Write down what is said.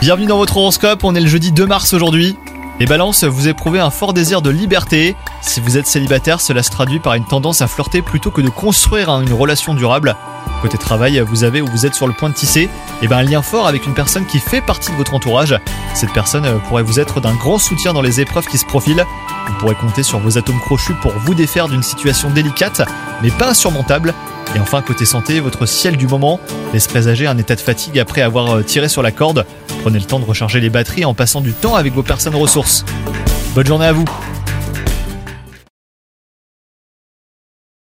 Bienvenue dans votre horoscope, on est le jeudi 2 mars aujourd'hui. Les balances, vous éprouvez un fort désir de liberté. Si vous êtes célibataire, cela se traduit par une tendance à flirter plutôt que de construire hein, une relation durable. Côté travail, vous avez ou vous êtes sur le point de tisser eh ben, un lien fort avec une personne qui fait partie de votre entourage. Cette personne euh, pourrait vous être d'un grand soutien dans les épreuves qui se profilent. Vous pourrez compter sur vos atomes crochus pour vous défaire d'une situation délicate, mais pas insurmontable. Et enfin, côté santé, votre ciel du moment laisse présager un état de fatigue après avoir euh, tiré sur la corde. Prenez le temps de recharger les batteries en passant du temps avec vos personnes ressources. Bonne journée à vous